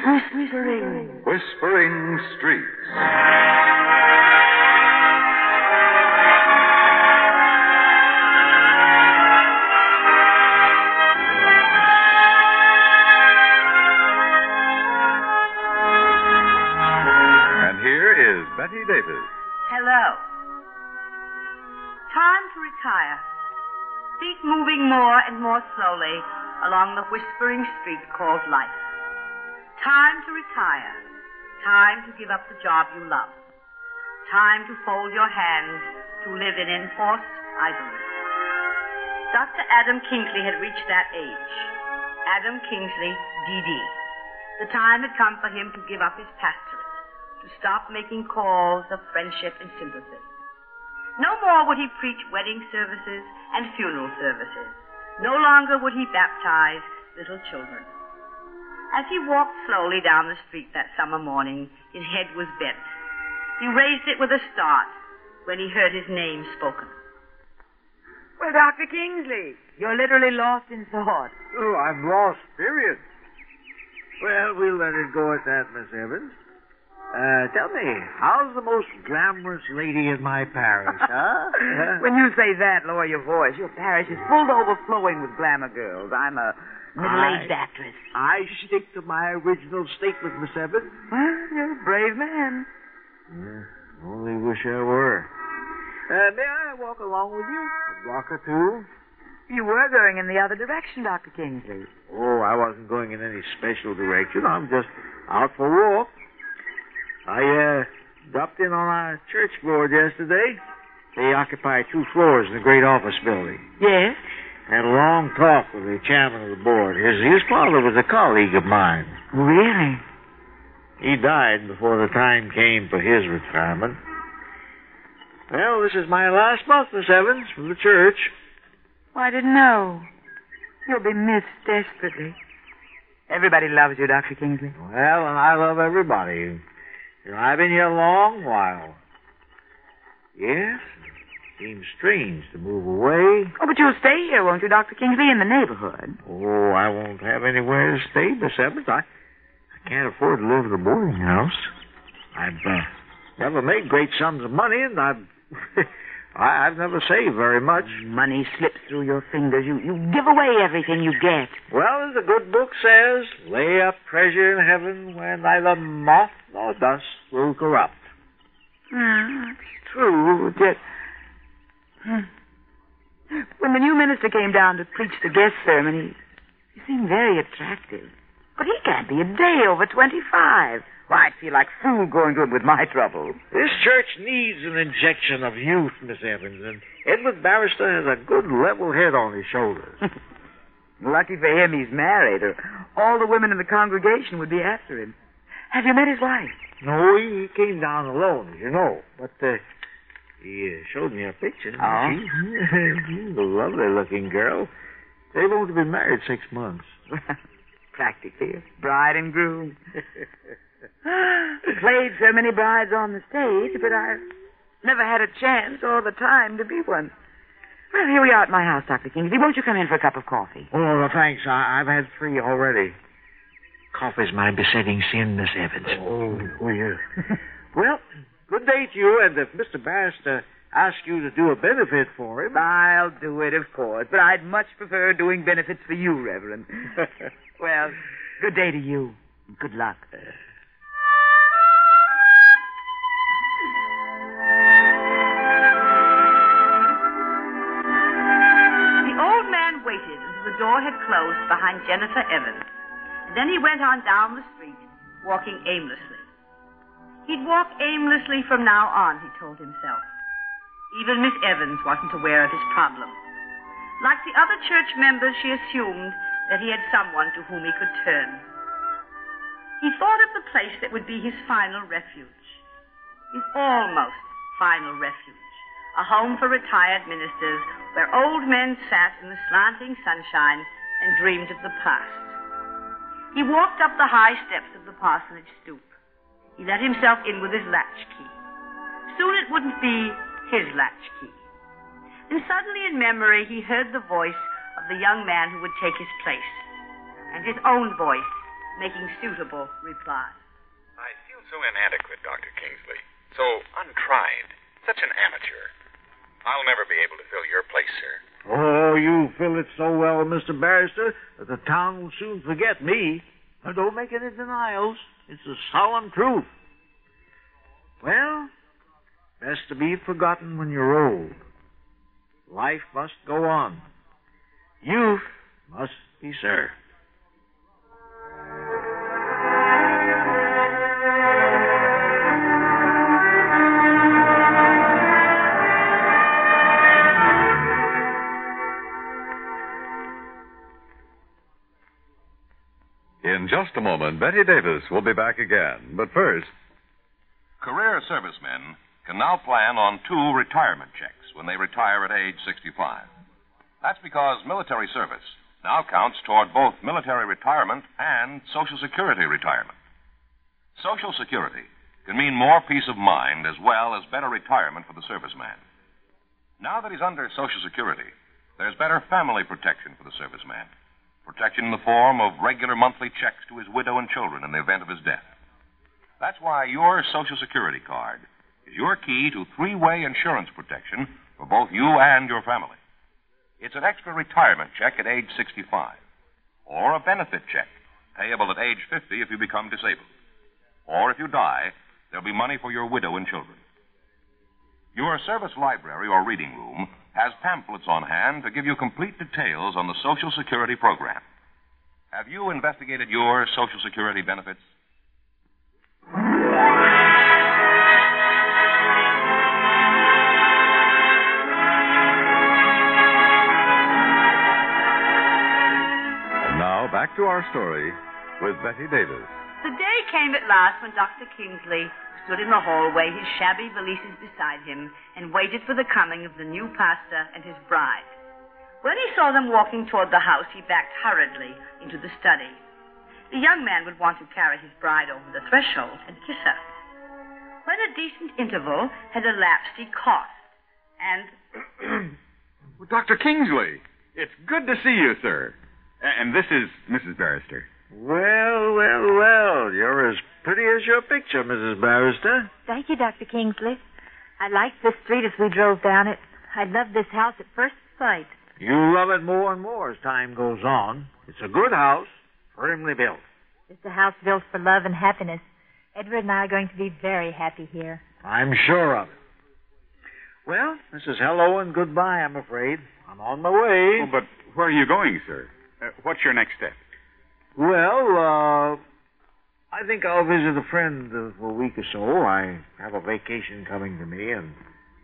Whispering. Whispering Streets. And here is Bette Davis. Hello. Time to retire. Feet moving more and more slowly along the whispering street called life. Time to retire. Time to give up the job you love. Time to fold your hands to live in enforced idleness. Dr. Adam Kingsley had reached that age. Adam Kingsley, D.D. The time had come for him to give up his pastorate, to stop making calls of friendship and sympathy. No more would he preach wedding services and funeral services. No longer would he baptize little children. As he walked slowly down the street that summer morning, his head was bent. He raised it with a start when he heard his name spoken. Well, Dr. Kingsley, you're literally lost in thought. Oh, I'm lost, period. Well, we'll let it go at that, Miss Evans. Uh, tell me, how's the most glamorous lady in my parish, huh? when you say that, lower your voice. Your parish is full to overflowing with glamour girls. I'm a middle-aged I- actress. I stick to my original statement, Miss Evans. Well, you're a brave man. Yeah, only wish I were. Uh, may I walk along with you? A block or two? You were going in the other direction, Dr. Kingsley. Oh, I wasn't going in any special direction. I'm just out for a walk. I, uh, dropped in on our church board yesterday. They occupy two floors in the great office building. Yes? Had a long talk with the chairman of the board. His, his father was a colleague of mine. Really? He died before the time came for his retirement. Well, this is my last month, Miss Evans, from the church. Well, I didn't know. You'll be missed desperately. Everybody loves you, Dr. Kingsley. Well, and I love everybody. You know, I've been here a long while. Yes, seems strange to move away. Oh, but you'll stay here, won't you, Dr. Kingsley, in the neighborhood? Oh, I won't have anywhere to stay, Miss Evans. I, I can't afford to live in a boarding house. I've uh, never made great sums of money, and I've I, I've never saved very much. Money slips through your fingers. You, you give away everything you get. Well, as the good book says, lay up treasure in heaven where neither moth nor dust will corrupt. Mm, true. Hmm. When the new minister came down to preach the guest sermon, he, he seemed very attractive. But he can't be a day over 25. Why, I'd feel like fool going to him with my troubles. This church needs an injection of youth, Miss Evans, and Edward Barrister has a good level head on his shoulders. Lucky for him he's married, or all the women in the congregation would be after him. Have you met his wife? no, he, he came down alone, you know, but uh, he uh, showed me a picture. Oh? She- She's a lovely-looking girl. They've only been married six months. Practically a bride and groom. Played so many brides on the stage, but I've never had a chance or the time to be one. Well, here we are at my house, Dr. Kingsley. Won't you come in for a cup of coffee? Oh, no, thanks. I, I've had three already. Coffee's my besetting sin, Miss Evans. Oh, oh yeah. well, good day to you, and if Mr. Barrister asks you to do a benefit for him... I'll do it, of course, but I'd much prefer doing benefits for you, Reverend. well, good day to you. Good luck. The old man waited until the door had closed behind Jennifer Evans. And then he went on down the street, walking aimlessly. He'd walk aimlessly from now on, he told himself. Even Miss Evans wasn't aware of his problem. Like the other church members, she assumed that he had someone to whom he could turn. He thought of the place that would be his final refuge. His almost final refuge. A home for retired ministers where old men sat in the slanting sunshine and dreamed of the past. He walked up the high steps of the parsonage stoop. He let himself in with his latchkey. Soon it wouldn't be his latchkey. And suddenly in memory he heard the voice of the young man who would take his place. And his own voice making suitable reply. I feel so inadequate, Dr. Kingsley. So untried. Such an amateur. I'll never be able to fill your place, sir. Oh, you fill it so well, Mr. Barrister, that the town will soon forget me. Now, don't make any denials. It's a solemn truth. Well, best to be forgotten when you're old. Life must go on. Youth must be served. Just a moment, Bette Davis will be back again. But first, Career servicemen can now plan on two retirement checks when they retire at age 65. That's because military service now counts toward both military retirement and Social Security retirement. Social Security can mean more peace of mind as well as better retirement for the serviceman. Now that he's under Social Security, there's better family protection for the serviceman. Protection in the form of regular monthly checks to his widow and children in the event of his death. That's why your Social Security card is your key to three way insurance protection for both you and your family. It's an extra retirement check at age 65, or a benefit check payable at age 50 if you become disabled. Or if you die, there'll be money for your widow and children. Your service library or reading room has pamphlets on hand to give you complete details on the Social Security program. Have you investigated your Social Security benefits? and now back to our story with Bette Davis. The day came at last when Dr. Kingsley stood in the hallway, his shabby valises beside him, and waited for the coming of the new pastor and his bride. When he saw them walking toward the house, he backed hurriedly into the study. The young man would want to carry his bride over the threshold and kiss her. When a decent interval had elapsed, he coughed, and Dr. Kingsley, it's good to see you, sir. And this is Mrs. Barrister. Well, well, well. You're as pretty as your picture, Mrs. Barrister. Thank you, Dr. Kingsley. I liked this street as we drove down it. I loved this house at first sight. You'll love it more and more as time goes on. It's a good house, firmly built. It's a house built for love and happiness. Edward and I are going to be very happy here. I'm sure of it. Well, this is hello and goodbye, I'm afraid. I'm on my way. Oh, but where are you going, sir? Uh, what's your next step? Well, uh, I think I'll visit a friend for a week or so. I have a vacation coming to me, and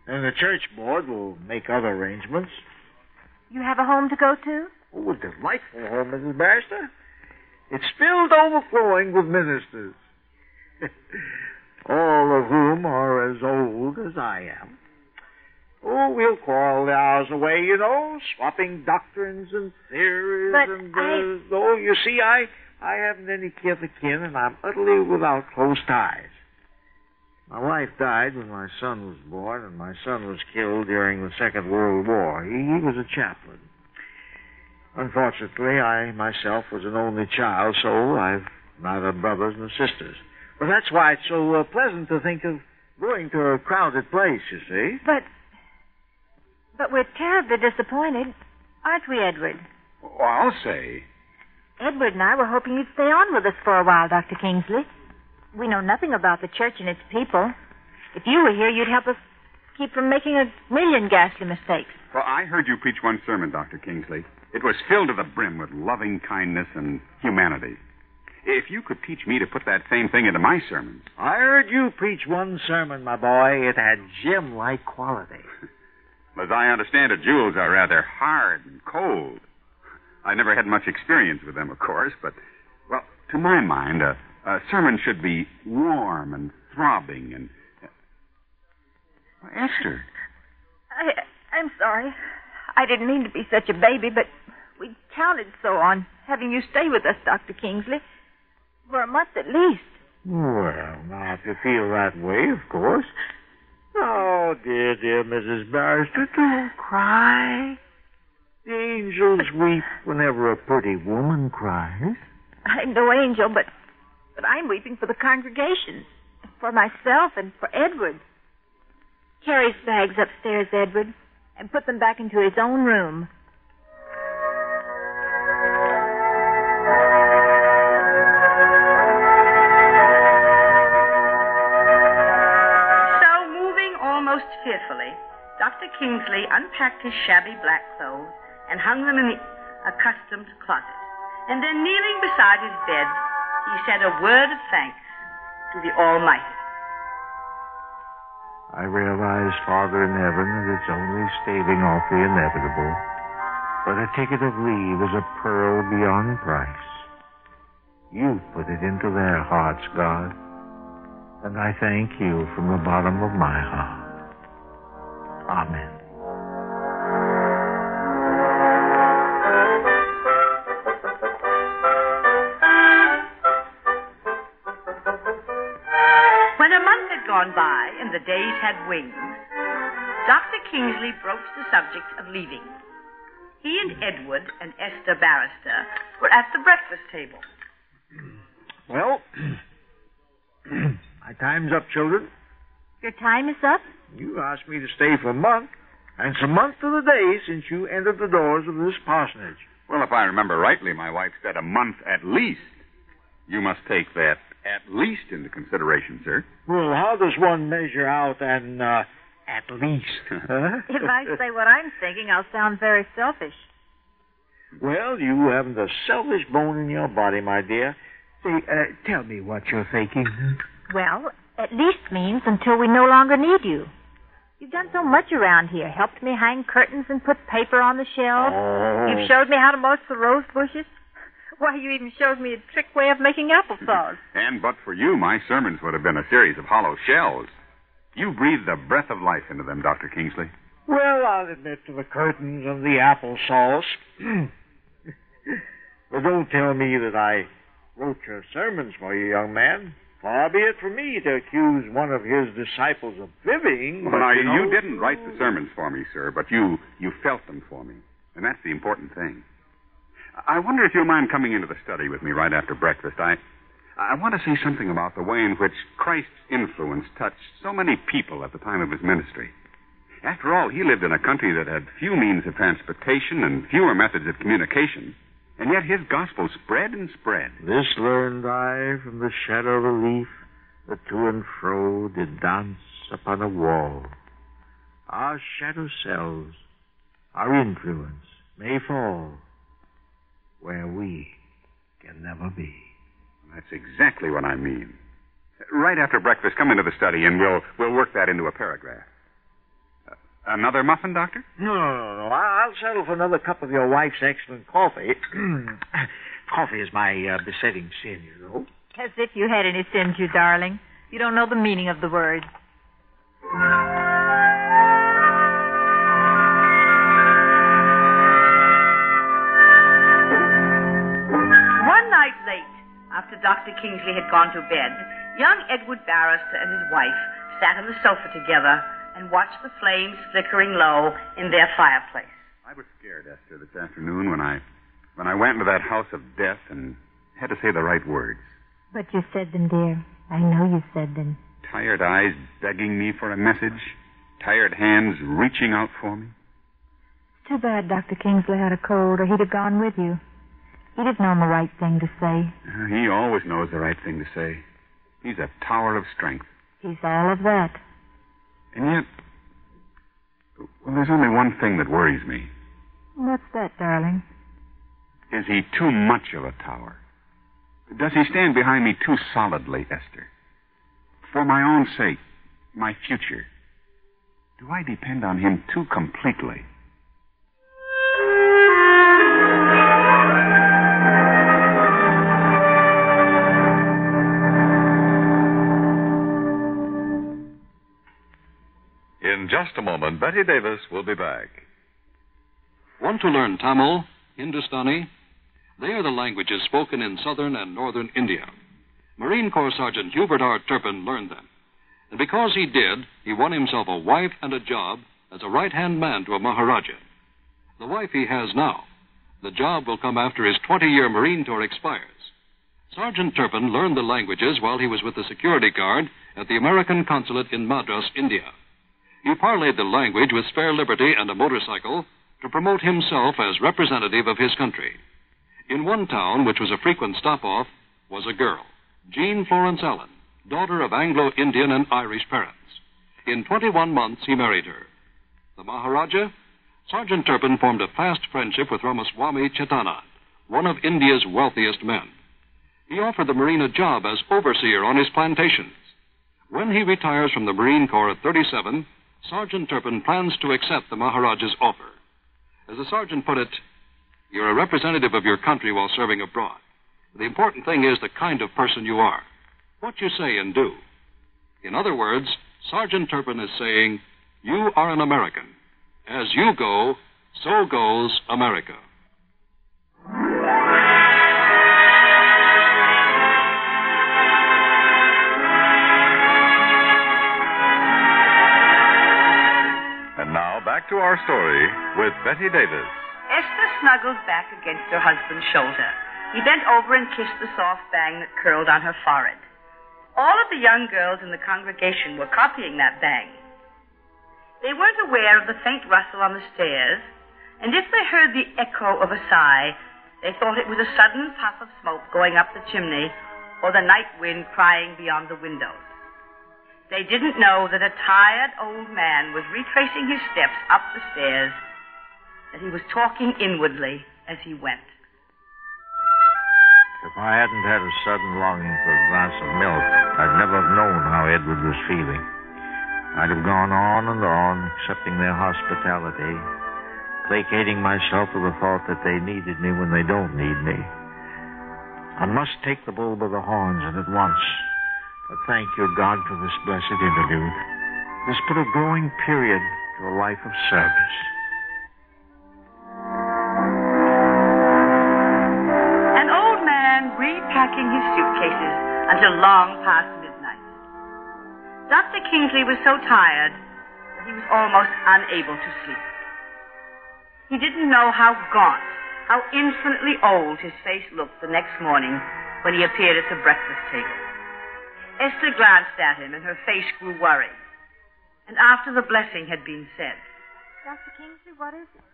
then the church board will make other arrangements. You have a home to go to? Oh, a delightful home, Mrs. Barrister. It's filled overflowing with ministers, all of whom are as old as I am. Oh, we'll quarrel the hours away, you know, swapping doctrines and theories But and I- uh, oh, you see, I I haven't any kith or kin, and I'm utterly without close ties. My wife died when my son was born, and my son was killed during the Second World War. He, he was a chaplain. Unfortunately, I myself was an only child, so I've neither brothers nor sisters. But that's why it's so uh, pleasant to think of going to a crowded place, you see. But. But we're terribly disappointed, aren't we, Edward? Oh, I'll say. Edward and I were hoping you'd stay on with us for a while, Dr. Kingsley. We know nothing about the church and its people. If you were here, you'd help us keep from making a million ghastly mistakes. Well, I heard you preach one sermon, Dr. Kingsley. It was filled to the brim with loving kindness and humanity. If you could teach me to put that same thing into my sermons. I heard you preach one sermon, my boy. It had gem-like quality. As I understand it, jewels are rather hard and cold. I never had much experience with them, of course, but, well, to my mind, a, a sermon should be warm and throbbing and. Uh, Esther. I, I'm sorry. I didn't mean to be such a baby, but we counted so on having you stay with us, Dr. Kingsley. For a month at least. Well, now, if you feel that way, of course. Oh, dear, dear Mrs. Barrister, don't cry. The angels weep whenever a pretty woman cries. I'm no angel, but but I'm weeping for the congregation, for myself, and for Edward. Carry his bags upstairs, Edward, and put them back into his own room. Fearfully, Dr. Kingsley unpacked his shabby black clothes and hung them in the accustomed closet. And then, kneeling beside his bed, he said a word of thanks to the Almighty. I realize, Father in heaven, that it's only staving off the inevitable. But a ticket of leave is a pearl beyond price. You put it into their hearts, God. And I thank you from the bottom of my heart. Amen. When a month had gone by and the days had wings, Dr. Kingsley broached the subject of leaving. He and Edward and Esther Barrister were at the breakfast table. Well, my time's up, children. Your time is up? You asked me to stay for a month, and it's a month to the day since you entered the doors of this parsonage. Well, if I remember rightly, my wife said a month at least. You must take that at least into consideration, sir. Well, how does one measure out an uh, at least? huh? If I say what I'm thinking, I'll sound very selfish. Well, you haven't a selfish bone in your body, my dear. Say, uh, tell me what you're thinking. Well, at least means until we no longer need you. You've done so much around here. Helped me hang curtains and put paper on the shelves. Oh. You've showed me how to mulch the rose bushes. Why, you even showed me a trick way of making applesauce. And but for you, my sermons would have been a series of hollow shells. You breathed the breath of life into them, Dr. Kingsley. Well, I'll admit to the curtains and the applesauce. but don't tell me that I wrote your sermons for you, young man. Far be it from me to accuse one of his disciples of fibbing. Well, now, you, know, you didn't write the sermons for me, sir, but you, you felt them for me. And that's the important thing. I wonder if you'll mind coming into the study with me right after breakfast. I, I want to say something about the way in which Christ's influence touched so many people at the time of his ministry. After all, he lived in a country that had few means of transportation and fewer methods of communication, and yet his gospel spread and spread. This learned I from the shadow of a leaf that to and fro did dance upon a wall. Our shadow selves, our influence may fall where we can never be. That's exactly what I mean. Right after breakfast, come into the study and we'll we'll work that into a paragraph. Another muffin, Doctor? No, no, no, no. I- I'll settle for another cup of your wife's excellent coffee. coffee is my uh, besetting sin, you know. As if you had any sins, you darling. You don't know the meaning of the word. One night late, after Dr. Kingsley had gone to bed, young Edward Barrister and his wife sat on the sofa together and watched the flames flickering low in their fireplace. I was scared, Esther, this afternoon when I when I went into that house of death and had to say the right words. But you said them, dear. I know you said them. Tired eyes begging me for a message, tired hands reaching out for me. Too bad Dr. Kingsley had a cold, or he'd have gone with you. He'd have known the right thing to say. Uh, he always knows the right thing to say. He's a tower of strength. He's all of that. And yet, well, there's only one thing that worries me. What's that, darling? Is he too much of a tower? Does he stand behind me too solidly, Esther? For my own sake, my future, do I depend on him too completely? In just a moment, Bette Davis will be back. Want to learn Tamil, Hindustani? They are the languages spoken in southern and northern India. Marine Corps Sergeant Hubert R. Turpin learned them. And because he did, he won himself a wife and a job as a right hand man to a Maharaja. The wife he has now. The job will come after his 20 year Marine tour expires. Sergeant Turpin learned the languages while he was with the security guard at the American consulate in Madras, India. He parlayed the language with spare liberty and a motorcycle to promote himself as representative of his country. In one town, which was a frequent stop off, was a girl, Jean Florence Allen, daughter of Anglo Indian and Irish parents. In 21 months, he married her. The Maharaja? Sergeant Turpin formed a fast friendship with Ramaswamy Chetanand, one of India's wealthiest men. He offered the Marine a job as overseer on his plantations. When he retires from the Marine Corps at 37, Sergeant Turpin plans to accept the Maharaja's offer. As the sergeant put it, you're a representative of your country while serving abroad. The important thing is the kind of person you are, what you say and do. In other words, Sergeant Turpin is saying, You are an American. As you go, so goes America. To our story with Bette Davis. Esther snuggled back against her husband's shoulder. He bent over and kissed the soft bang that curled on her forehead. All of the young girls in the congregation were copying that bang. They weren't aware of the faint rustle on the stairs, and if they heard the echo of a sigh, they thought it was a sudden puff of smoke going up the chimney or the night wind crying beyond the windows. They didn't know that a tired old man was retracing his steps up the stairs, that he was talking inwardly as he went. If I hadn't had a sudden longing for a glass of milk, I'd never have known how Edward was feeling. I'd have gone on and on, accepting their hospitality, placating myself with the thought that they needed me when they don't need me. I must take the bull by the horns and at once. Thank you, God, for this blessed interlude. This put a growing period to a life of service. An old man repacking his suitcases until long past midnight. Dr. Kingsley was so tired that he was almost unable to sleep. He didn't know how gaunt, how infinitely old his face looked the next morning when he appeared at the breakfast table. Esther glanced at him and her face grew worried. And after the blessing had been said, Dr. Kingsley, what is it?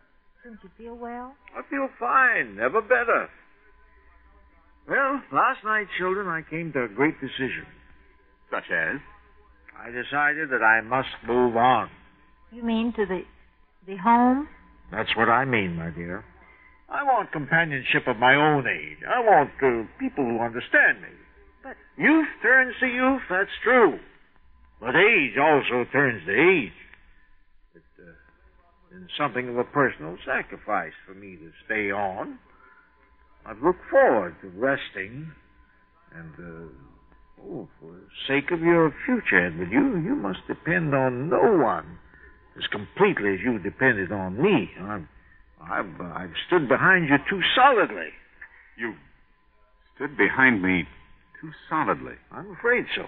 Don't you feel well? I feel fine, never better. Well, last night, children, I came to a great decision. Such as? I decided that I must move on. You mean to the the home? That's what I mean, my dear. I want companionship of my own age. I want uh, people who understand me. But- youth turns to youth, that's true. But age also turns to age. It's uh, been something of a personal sacrifice for me to stay on. I've looked forward to resting, and uh, oh, for the sake of your future, Edward, you you must depend on no one as completely as you depended on me. I've I've, uh, I've stood behind you too solidly. You stood behind me too solidly. I'm afraid so.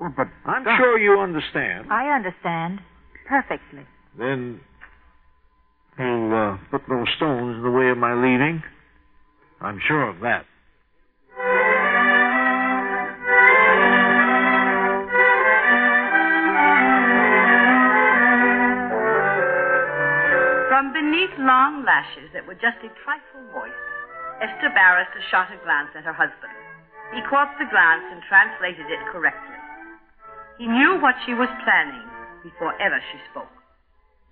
Well, but I'm Doc- sure you understand. I understand perfectly. Then you'll uh, put no stones in the way of my leaving. I'm sure of that. From beneath long lashes that were just a trifle moist, Esther Barrister shot a glance at her husband. He caught the glance and translated it correctly. He knew what she was planning before ever she spoke.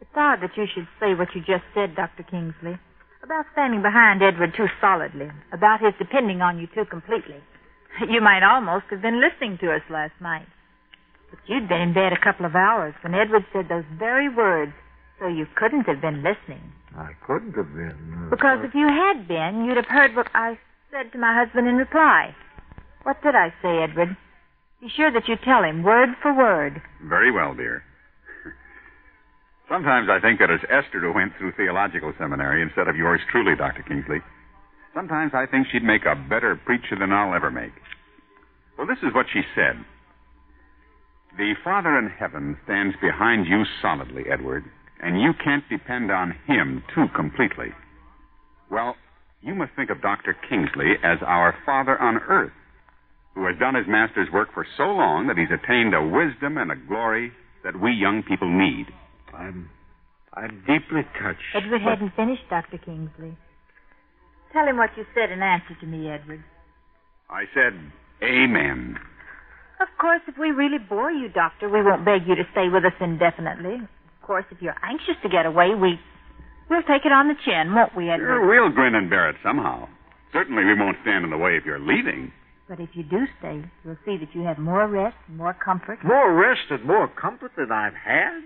It's odd that you should say what you just said, Dr. Kingsley. About standing behind Edward too solidly. About his depending on you too completely. You might almost have been listening to us last night. But you'd been in bed a couple of hours when Edward said those very words, so you couldn't have been listening. I couldn't have been. Because if you had been, you'd have heard what I said to my husband in reply. What did I say, Edward? Be sure that you tell him word for word. Very well, dear. Sometimes I think that it's Esther who went through theological seminary instead of yours truly, Dr. Kingsley. Sometimes I think she'd make a better preacher than I'll ever make. Well, this is what she said. The Father in heaven stands behind you solidly, Edward, and you can't depend on him too completely. Well, you must think of Dr. Kingsley as our father on earth, who has done his master's work for so long that he's attained a wisdom and a glory that we young people need. I'm, I'm deeply touched. Edward but- hadn't finished, Dr. Kingsley. Tell him what you said in answer to me, Edward. I said, Amen. Of course, if we really bore you, Doctor, we won't beg you to stay with us indefinitely. Of course, if you're anxious to get away, we we'll take it on the chin, won't we, Edward? Sure, we'll grin and bear it somehow. Certainly we won't stand in the way if you're leaving. But if you do stay, you'll see that you have more rest, and more comfort. More rest and more comfort than I've had?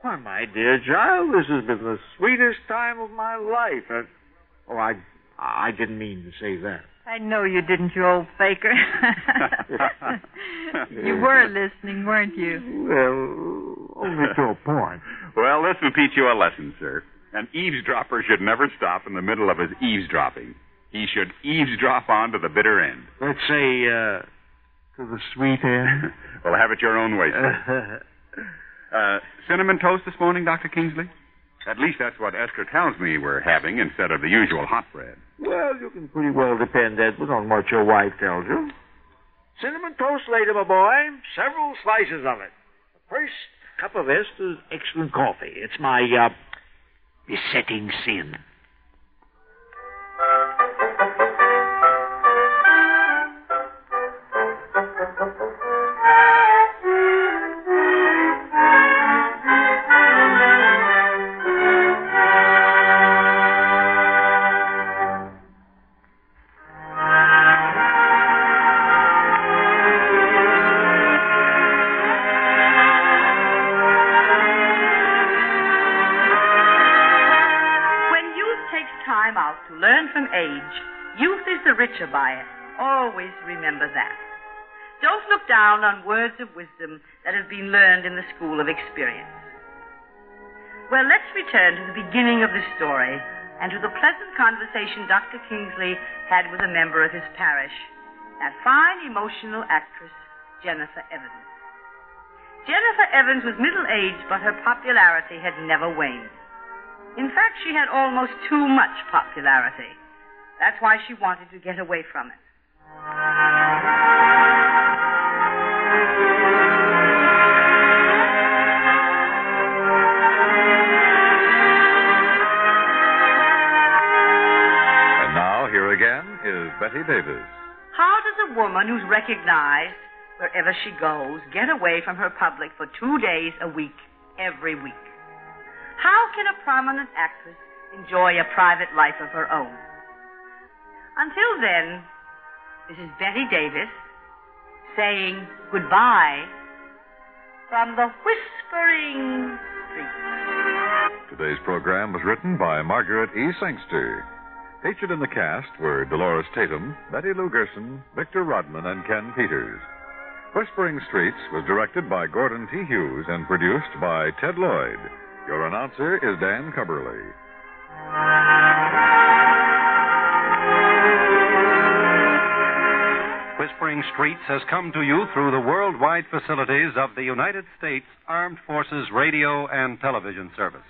Why, my dear child, this has been the sweetest time of my life. And, oh, I, I didn't mean to say that. I know you didn't, you old faker. you were listening, weren't you? Well, only to a point. Well, this will teach you a lesson, sir. An eavesdropper should never stop in the middle of his eavesdropping. He should eavesdrop on to the bitter end. Let's say, uh, to the sweet end. well, have it your own way, sir. Uh, cinnamon toast this morning, Dr. Kingsley? At least that's what Esther tells me we're having instead of the usual hot bread. well, you can pretty well depend, Edward, on what your wife tells you. Cinnamon toast later, my boy. Several slices of it. The First cup of Esther's excellent coffee. It's my, uh, besetting sin. Of wisdom that have been learned in the school of experience. Well, let's return to the beginning of the story and to the pleasant conversation Dr. Kingsley had with a member of his parish, that fine emotional actress, Jennifer Evans. Jennifer Evans was middle aged, but her popularity had never waned. In fact, she had almost too much popularity. That's why she wanted to get away from it. Davis. How does a woman who's recognized wherever she goes get away from her public for two days a week, every week? How can a prominent actress enjoy a private life of her own? Until then, this is Bette Davis saying goodbye from the Whispering Street. Today's program was written by Margaret E. Sangster. Featured in the cast were Dolores Tatum, Betty Lou Gerson, Victor Rodman, and Ken Peters. Whispering Streets was directed by Gordon T. Hughes and produced by Ted Lloyd. Your announcer is Dan Cubberly. Whispering Streets has come to you through the worldwide facilities of the United States Armed Forces Radio and Television Service.